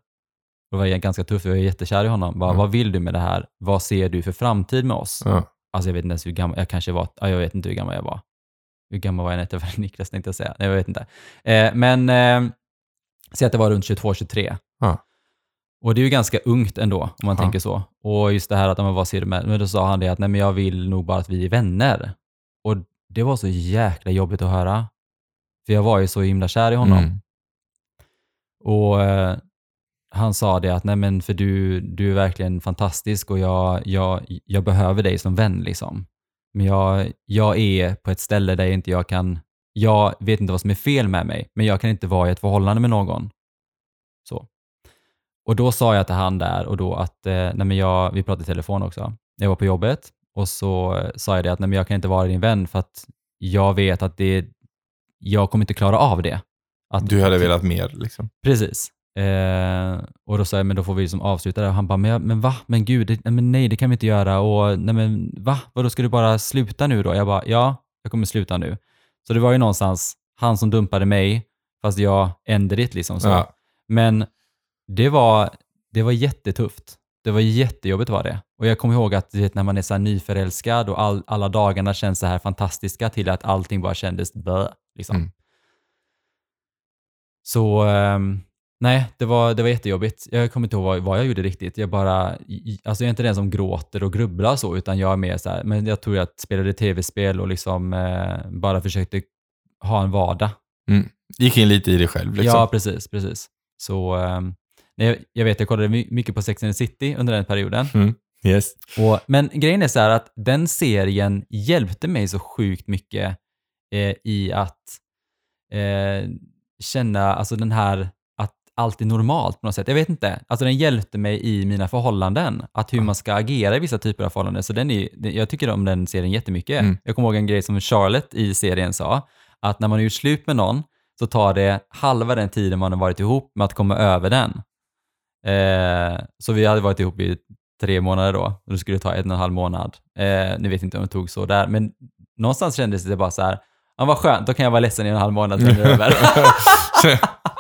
Det var ganska tufft, jag var jättekär i honom. Bara, Mm. Vad vill du med det här? Vad ser du för framtid med oss? Ja. Alltså jag vet inte ens hur gammal, jag kanske var, ja, jag vet inte hur gammal jag var. Hur gammal var jag när jag träffade Niklas tänkte jag säga. Nej, jag vet inte. Eh, men eh, säg att det var runt 22-23. Ja. Och det är ju ganska ungt ändå, om man Ja. tänker så. Och just det här att, vad ser du med? Men då sa han det att, nej men jag vill nog bara att vi är vänner. Och det var så jäkla jobbigt att höra. För jag var ju så himla kär i honom. Mm. Och eh, han sa det att nej men för du, du är verkligen fantastisk och jag, jag, jag behöver dig som vän liksom. Men jag, jag är på ett ställe där inte jag kan, jag vet inte vad som är fel med mig, men jag kan inte vara i ett förhållande med någon. Så. Och då sa jag till han där och då att, eh, nej men jag, vi pratade i telefon också. Jag var på jobbet och så eh, sa jag det att nej men jag kan inte vara din vän för att jag vet att det, jag kommer inte klara av det. Att, Du hade velat mer liksom. Precis. Eh, och då sa jag, men då får vi liksom avsluta det. Och han bara, men, jag, men va? Men gud, det, men nej, det kan vi inte göra. Och nej, men va? Vadå, ska du bara sluta nu då? Jag bara, ja, jag kommer sluta nu. Så det var ju någonstans han som dumpade mig, fast jag ändrade det liksom så. Ja. Men det var, det var jättetufft. Det var jättejobbigt var det. Och jag kommer ihåg att vet, när man är så nyförälskad och all, alla dagarna känns så här fantastiska till att allting bara kändes bö, liksom. Mm. Så ehm, nej, det var, det var jättejobbigt. Jag kommer inte ihåg vad, vad jag gjorde riktigt. Jag bara, alltså jag är inte den som gråter och grubblar så, utan jag är mer så här, men jag tror jag spelade tv-spel och liksom eh, bara försökte ha en vardag. Gick in lite i dig själv liksom. Ja, precis, precis. Så ehm, nej, jag- vet, jag kollade my- mycket på Sex and the City under den perioden. Yes. Och, men grejen är så här att den serien hjälpte mig så sjukt mycket eh, i att eh, känna alltså den här allt är normalt på något sätt. Jag vet inte. Alltså den hjälpte mig i mina förhållanden. Att hur man ska agera i vissa typer av förhållanden. Så den är, det- jag tycker om den serien jättemycket. Mm. Jag kommer ihåg en grej som Charlotte i serien sa. Att när man har gjort slut med någon så tar det halva den tiden man har varit ihop med att komma över den. Eh, så vi hade varit ihop i tre månader då. Och det skulle ta en och en halv månad. Eh, nu vet inte om det tog så där, men någonstans kändes det bara så här, ja vad skönt, då kan jag vara ledsen i en halv månad, sen är det över.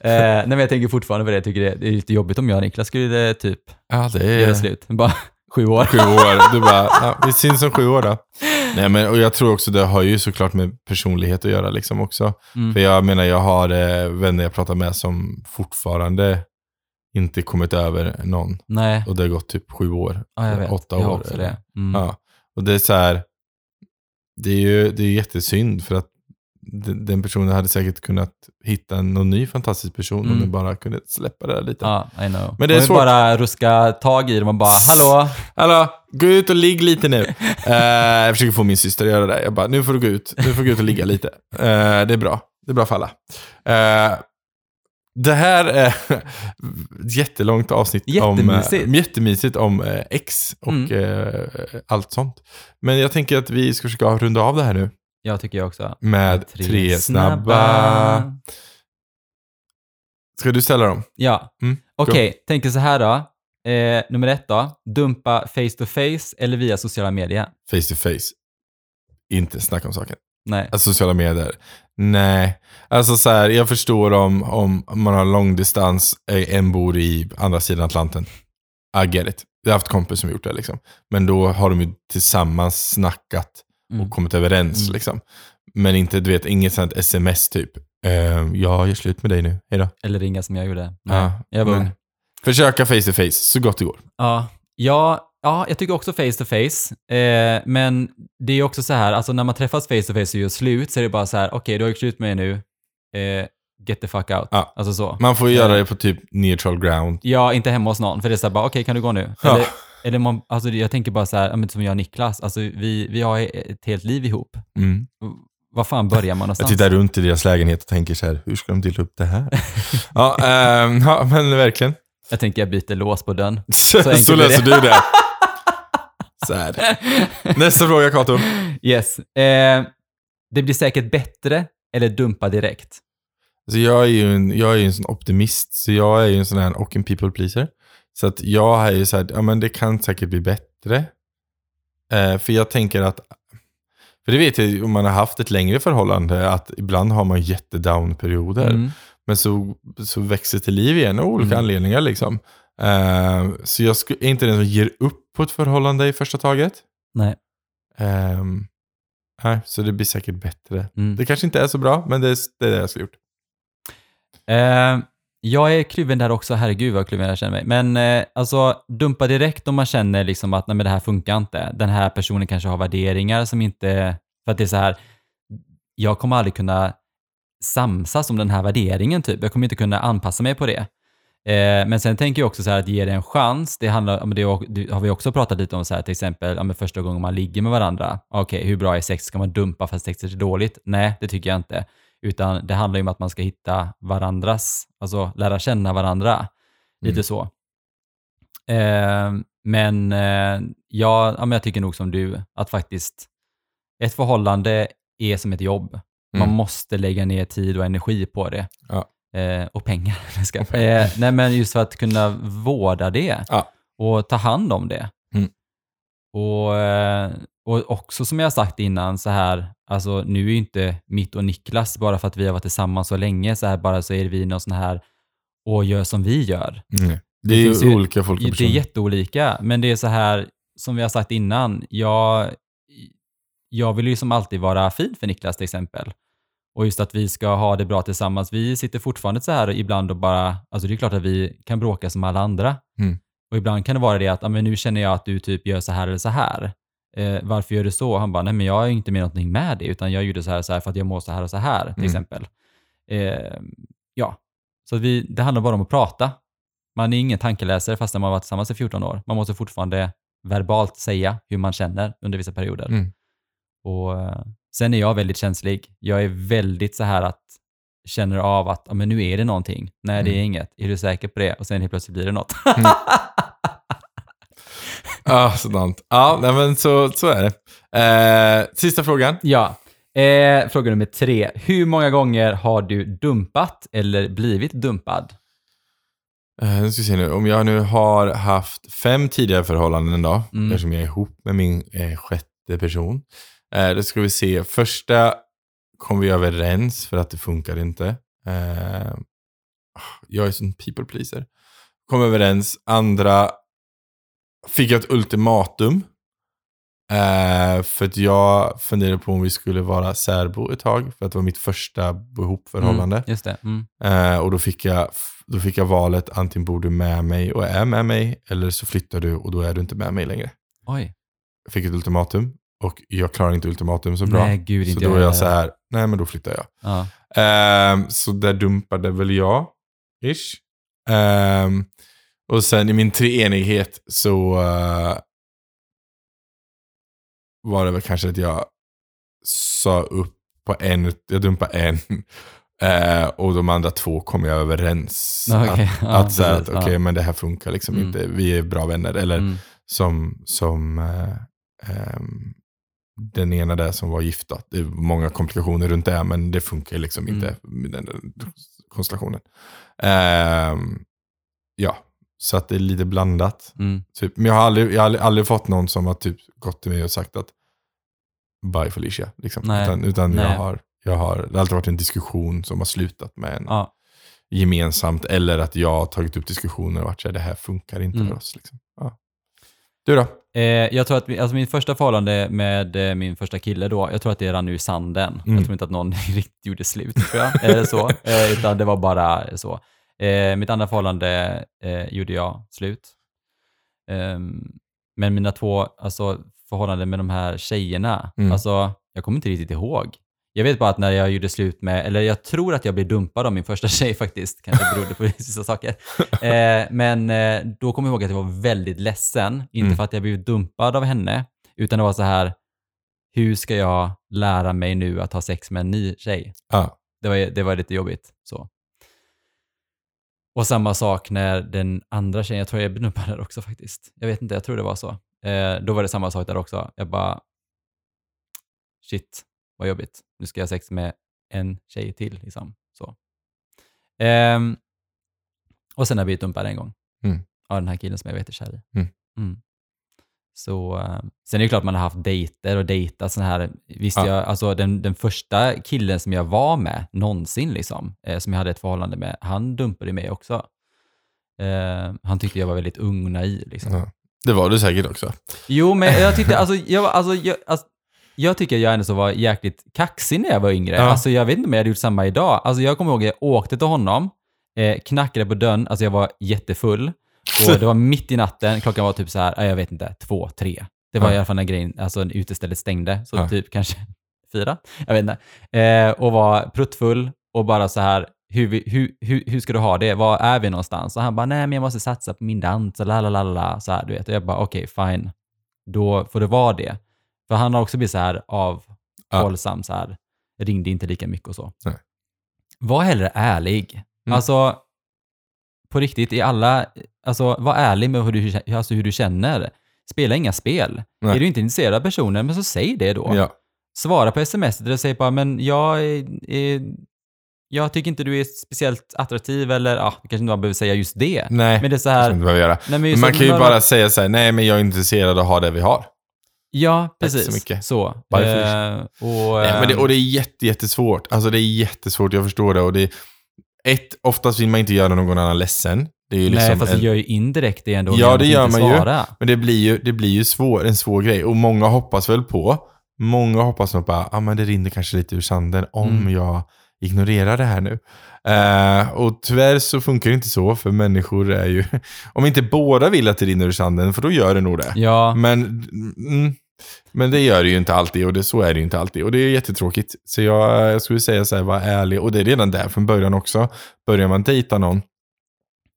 eh, nej, men jag tänker fortfarande på det, jag tycker det, det är lite jobbigt om jag och Niklas skulle typ ja, det göra är slut. Bara sju år. sju år. Du bara, ja, vi syns om sju år då. Nej, men, och jag tror också det har ju såklart med personlighet att göra liksom också. Mm. För jag menar, jag har eh, vänner jag pratar med som fortfarande inte kommit över någon. Nej, Och det har gått typ sju år. ja. Åtta jag år. det. Mm. Ja. Och det är så här, det är ju det är jättesynd för att den personen hade säkert kunnat hitta någon ny fantastisk person om Mm. den bara kunde släppa det där lite. Ja, I know. Men det är vill svårt. bara ruska tag i dem och bara, hallå? Hallå, gå ut och ligg lite nu. Eh, jag försöker få min syster att göra det. Jag bara, nu får du gå ut. Nu får du gå ut och ligga lite. Eh, det är bra. Det är bra för alla. Eh, det här är ett jättelångt avsnitt Jättemysigt. om, jättemysigt om eh, X och Mm. allt sånt. Men jag tänker att vi ska försöka runda av det här nu Jag tycker jag också. med tre, snabba. Ska du ställa dem? Ja. Mm, Okej, tänker så här då. Eh, nummer ett då. Dumpa face to face eller via sociala medier? Face to face. Inte snacka om saken. Nej. Alltså sociala medier. Nej. Alltså så här, jag förstår om, om man har långdistans, eh, en bor i andra sidan Atlanten. I get it. Jag har haft kompis som gjort det liksom. Men då har de ju tillsammans snackat. Och kommit överens Mm. liksom. Men inte, du vet, inget sånt sms typ. Uh, jag gör slut med dig nu, hejdå. Eller ringa som jag gjorde. Nej, Ja, jag var ung. Försöka face to face så gott det går. Ja, ja, Ja, jag tycker också face to face. Eh, men det är också så här, alltså när man träffas face to face och gör slut så är det bara så här, okej, du har gjort slut med mig nu. Eh, get the fuck out. Ja. Alltså så. Man får ju göra det på typ neutral ground. Ja, inte hemma hos någon. För det är så här bara, okej, kan du gå nu? Ja. Eller, eller man, alltså jag tänker bara så här, som jag och Niklas, alltså vi, vi har ett helt liv ihop. Mm. Var fan börjar man Jag någonstans? tittar runt i deras lägenhet och tänker så här, hur ska de dela upp det här? ja, ehm, ja, men verkligen. Jag tänker jag byter lås på dörren. Så, så löser det. du det. Så här. Nästa fråga, Kato. Yes. Eh, det blir säkert bättre eller dumpa direkt. Alltså jag är ju en, jag är en sån optimist, så jag är ju en sån här och en people pleaser. Så att jag är ju så här, ja men det kan säkert bli bättre. Eh, för jag tänker att, för det vet jag om man har haft ett längre förhållande, att ibland har man jättedown-perioder. Mm. Men så, så växer till liv igen av olika Mm. anledningar. Liksom. Eh, så jag är inte den som ger upp på ett förhållande i första taget. Nej. Nej, så det blir säkert bättre. Mm. Det kanske inte är så bra, men det är det, är jag skulle gjort. Jag är kluven där också, herregud vad kluven jag känner mig. Men eh, alltså dumpa direkt om man känner liksom att nej, men det här funkar inte. Den här personen kanske har värderingar som inte, för att det är så här, jag kommer aldrig kunna samsas om den här värderingen typ. Jag kommer inte kunna anpassa mig på det. Eh, men sen tänker jag också så här att ge det en chans. Det, handlar, det, det har vi också pratat lite om så här till exempel, ja, men första gången man ligger med varandra. Okej, hur bra är sex? Ska man dumpa för att sex är dåligt? Nej, det tycker jag inte. Utan det handlar ju om att man ska hitta varandras, alltså lära känna varandra. Lite Mm. så. Eh, men eh, ja, ja, men jag tycker nog som du, att faktiskt ett förhållande är som ett jobb. Man Mm. måste lägga ner tid och energi på det. Ja. Eh, och pengar. Jag ska. Och pengar. Eh, nej, men just för att kunna vårda det Ja. och ta hand om det. Och, eh, och också som jag sagt innan, så här, alltså nu är ju inte mitt och Niklas, bara för att vi har varit tillsammans så länge, så här bara så är vi någon sån här och gör som vi gör. Mm. Det är ju olika folk och Det är personer. jätteolika, men det är så här, som vi har sagt innan, jag, jag vill ju som alltid vara fin för Niklas till exempel. Och just att vi ska ha det bra tillsammans. Vi sitter fortfarande så här ibland och bara, alltså det är klart att vi kan bråka som alla andra. Mm. Och ibland kan det vara det att, ja, men nu känner jag att du typ gör så här eller så här. Eh, varför gör du så? Han bara, nej men jag har inte med någonting med det, utan jag gjorde så här, så här för att jag mår så här och så här, till Mm. exempel. Eh, ja, så vi, det handlar bara om att prata. Man är ingen tankeläsare fast man har varit tillsammans i 14 år. Man måste fortfarande verbalt säga hur man känner under vissa perioder. Mm. Och eh, Sen är jag väldigt känslig. Jag är väldigt så här att känner av att men nu är det någonting. Nej, det är Mm. inget. Är du säker på det? Och sen helt plötsligt blir det något. Mm. Ja, sådant. Ja, nej, men så, så är det. Eh, sista frågan. ja. Eh, fråga nummer tre. Hur många gånger har du dumpat eller blivit dumpad? Eh, nu ska vi se nu. Om jag nu har haft fem tidigare förhållanden då, Mm. eftersom jag är ihop med min eh, sjätte person. Eh, då ska vi se. Första kom vi överens för att det funkar inte. Eh, jag är sån people pleaser. Kom överens. Andra fick jag ett ultimatum. Eh, för att jag funderade på om vi skulle vara särbo ett tag. För att det var mitt första ihop-förhållande. Mm, just det. Mm. Eh, och då fick, jag, då fick jag valet, antingen bor du med mig och är med mig, eller så flyttar du och då är du inte med mig längre. Oj. Jag fick ett ultimatum och jag klarar inte ultimatum så bra. Nej, gud, så då är jag så här, nej men då flyttar jag. Ja. Ehm, så där dumpade väl jag, ish. Ehm, och sen i min treenighet så eh, var det väl kanske att jag sa upp på en, jag dumpade en. Eh, och de andra två kom jag överens. Okej, Att, ja, att, säga att precis, okej, ja. men det här funkar liksom Mm. inte. Vi är bra vänner. Eller Mm. som, som eh, ehm, den ena där som var gift. Då. Det är många komplikationer runt det, men det funkar liksom Mm. inte med den konstellationen. Ehm, ja, så att det är lite blandat. Mm. Typ. Men jag har, aldrig, jag har aldrig, aldrig fått någon som har typ gått till mig och sagt att bye Felicia. Liksom. Nej. Utan, utan Nej. Jag har, jag har, det har alltid varit en diskussion som har slutat med en Ja. gemensamt. Eller att jag har tagit upp diskussioner och varit så här, det här funkar inte Mm. för oss. Liksom. Ja. Du då? Eh, jag tror att alltså min första förhållande med eh, min första kille då, jag tror att det rann ur sanden. Mm. Jag tror inte att någon riktigt gjorde slut, tror jag. Eh, så, eh, utan det var bara så. Eh, mitt andra förhållande eh, gjorde jag slut. Ehm, Men mina två alltså, förhållanden med de här tjejerna, Mm. alltså jag kommer inte riktigt ihåg. Jag vet bara att när jag gjorde slut med, eller jag tror att jag blev dumpad av min första tjej faktiskt, kanske berodde på vissa saker. Eh, men eh, då kommer jag ihåg att jag var väldigt ledsen, inte Mm. för att jag blivit dumpad av henne, utan det var så här, hur ska jag lära mig nu att ha sex med en ny tjej? Ja. Det var, det var lite jobbigt. Så. Och samma sak när den andra tjejen, jag tror jag blev dumpad där också faktiskt. Jag vet inte, jag tror det var så. Eh, då var det samma sak där också. Jag bara, shit, vad jobbigt. Nu ska jag ha sex med en tjej till. Liksom. Så. Ehm, och sen har jag blivit dumpad en gång. Mm. Av den här killen som jag vet är kär i. Mm. Mm. Så, eh, sen är det klart man har haft dejter och dejtat sådana här. Visst, Ja. jag, alltså den, den första killen som jag var med någonsin, liksom, eh, som jag hade ett förhållande med, han dumpade mig också. Eh, han tyckte jag var väldigt ung och naiv. Liksom. Ja. Det var du säkert också. Jo, men jag tyckte, alltså, jag, alltså, jag, alltså, jag tycker jag ändå så var jäkligt kaxig när jag var yngre. Ja. Alltså, jag vet inte om jag hade gjort samma idag. Alltså, jag kommer ihåg att jag åkte till honom, eh, knackade på dörren, alltså jag var jättefull. Och det var mitt i natten, klockan var typ så här, ja, jag vet inte, två, tre. Det var Ja. i alla fall när grejen, alltså utestället stängde, så Ja. typ kanske fyra, jag vet inte. Eh, och var pruttfull och bara så här, hur, vi- hur, hur, hur ska du ha det? Var är vi någonstans? Och han bara, nej men jag måste satsa på min dans, och lalalala, så här, du vet. Och jag bara, okej, fine. Då får det vara det. För han har också blivit så här avhållsam, så här, ringde inte lika mycket och så. Nej. Var hellre ärlig. Mm. Alltså, på riktigt, i alla, alltså var ärlig med hur du, alltså hur du känner. Spela inga spel. Nej. Är du inte intresserad av personen, men så säg det då. Ja. Svara på sms eller säg bara, men jag är, jag tycker inte du är speciellt attraktiv eller, ja, kanske inte man behöver säga just det. Nej, Men det är så det här, göra. nej, men Man kan ju men- bara säga så här, nej men jag är intresserad av att ha det vi har. Ja, Tack så precis. mycket. Så. Eh, och, Nej, men det, ehm, och det är jätte, jättesvårt. Alltså det är jättesvårt, jag förstår det. Och det ett, oftast vill man inte göra någon annan ledsen. Det är ju liksom nej, fast en, du gör ju indirekt det ändå. Ja, det gör man ju. svara. Men det blir ju, det blir ju svår, en svår grej. Och många hoppas väl på, många hoppas nog på att ah, men det rinner kanske lite ur sanden om Mm. jag ignorerar det här nu. Eh, och tyvärr så funkar det inte så, för människor är ju, om inte båda vill att det rinner ur sanden, för då gör det nog det. Ja, Men, mm, men det gör det ju inte alltid och det, så är det ju inte alltid. Och det är jättetråkigt. Så jag, jag skulle säga så här, var ärlig. Och det är redan där från början också. Börjar man dejta någon,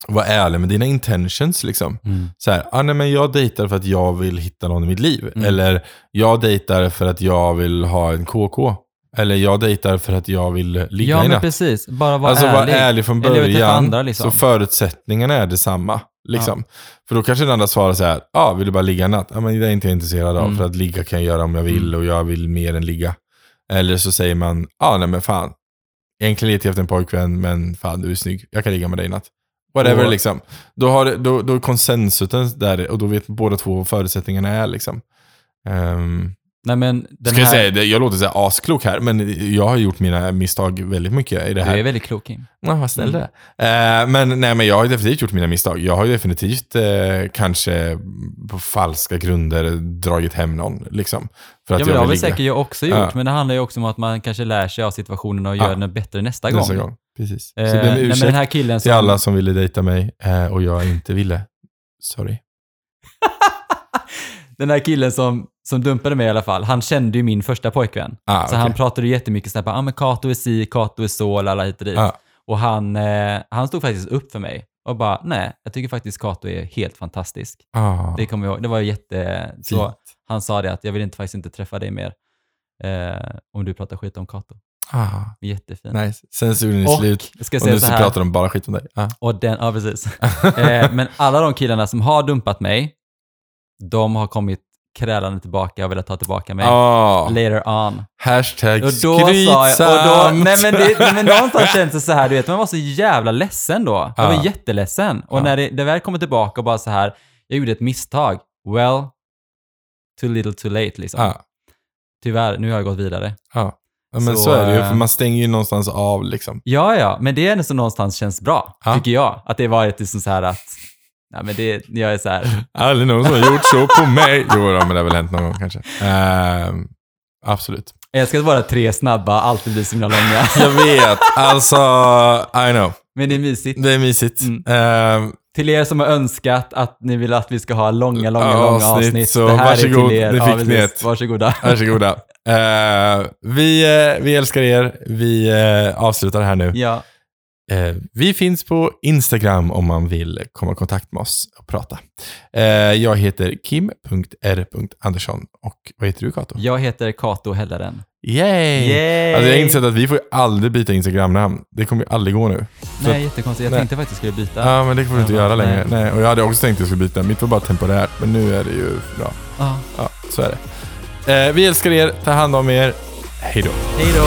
var ärlig med dina intentions liksom. mm. Så här, ah, nej, men jag dejtar för att jag vill hitta någon i mitt liv. Mm. Eller jag dejtar för att jag vill ha en KK. Eller jag dejtar för att jag vill ligga ja i men natt. precis. Bara vara alltså ärlig. vara ärlig från början. andra, liksom. Så förutsättningarna är detsamma. Liksom. För då kanske den andra svarar så här, ja, ah, vill du bara ligga en natt? Ja, men det är inte jag intresserad av. Mm. För att ligga kan jag göra om jag vill Mm. och jag vill mer än ligga. Eller så säger man, ja, ah, nej men fan. Egentligen letar jag efter en pojkvän, men fan du är snygg. Jag kan ligga med dig i natt. Whatever Och- liksom. Då, har, då, då är konsensusen där och då vet båda två vad förutsättningarna är liksom. Um, Nej men den ska jag, här, säga, det- jag låter så här asklok här, men jag har gjort mina misstag väldigt mycket i det du här. är väldigt klok Kim. Ja, vad snäll du är. Eh, men, nej, men jag har definitivt gjort mina misstag. Jag har definitivt eh, kanske på falska grunder dragit hem någon. Liksom, för att Ja, men det jag har vill väl ligga säkert jag också gjort, Ja. men det handlar ju också om att man kanske lär sig av situationen och Ja. gör den bättre nästa, nästa gång. gång. Precis. Eh, Så det är en nej, men ursäkt den här killen till som... alla som ville dejta mig eh, och jag inte ville. Sorry. Den här killen som, som dumpade mig i alla fall, han kände ju min första pojkvän. Ah, så okej. han pratade ju jättemycket såhär, ah, men Kato är si, Kato är så, alla hit och dit. Ja. Och han, eh, han stod faktiskt upp för mig och bara, nej, jag tycker faktiskt Kato är helt fantastisk. Ah, Det kommer jag ihåg, det var jätte... Så fint. han sa det att jag vill inte, faktiskt inte träffa dig mer eh, om du pratar skit om Kato. Ah, Jättefint. nice. Sen så gjorde ni Och, slut. Och säga nu så så pratar de bara skit om dig. Ah. och den, ja precis. eh, men alla de killarna som har dumpat mig, de har kommit krälande tillbaka och velat ta tillbaka mig. Ah, Later on. hashtag Och då sa jag, och då, nej men, det, nej, men någonstans skrytsamt. känns det så här, du vet, man var så jävla ledsen då. Jag var Ja. jätteledsen. Och Ja. när det, det väl kommer tillbaka och bara så här, jag gjorde ett misstag. Well, too little too late liksom. ah. Tyvärr, nu har jag gått vidare. Ja. Ja, men så, Så, är det ju, eh, för man stänger ju någonstans av liksom. Ja, ja, men det är ändå så någonstans känns bra, Ja. tycker jag. Att det var ett liksom så här att, nej men det, jag är så här, Aldrig någon som har gjort så på mig. Jo, då, men det har väl hänt någon gång kanske. Ehm, absolut. jag ska vara tre snabba, alltid bli så himla långa. Jag vet, alltså, I know. Men det är mysigt. Det är mysigt. Mm. Ehm, Till er som har önskat att ni vill att vi ska ha långa, långa, långa avsnitt, så det här varsågod, är till er. nu Ja, fick ni ett. Varsågoda. Varsågoda. Eh, vi, eh, vi älskar er. Vi eh, avslutar här nu. Ja, vi finns på Instagram om man vill komma i kontakt med oss och prata. Eh, jag heter kim.r.andersson och vad heter du Kato? jag heter Kato Hellaren. Yay! Yay! Alltså jag har insett att vi får aldrig byta Instagram-namn. Det kommer ju aldrig gå nu. Så- Nej, jättekonstigt. Jag Nej. tänkte faktiskt skulle byta. Ja, men det får vi inte Ja, göra nej. längre. Nej, och jag hade också tänkt att jag skulle byta. Mitt var bara temporärt, men nu är det ju bra. Ja. Ja, så är det. Eh, vi älskar er. Ta hand om er. Hej då. Hej då!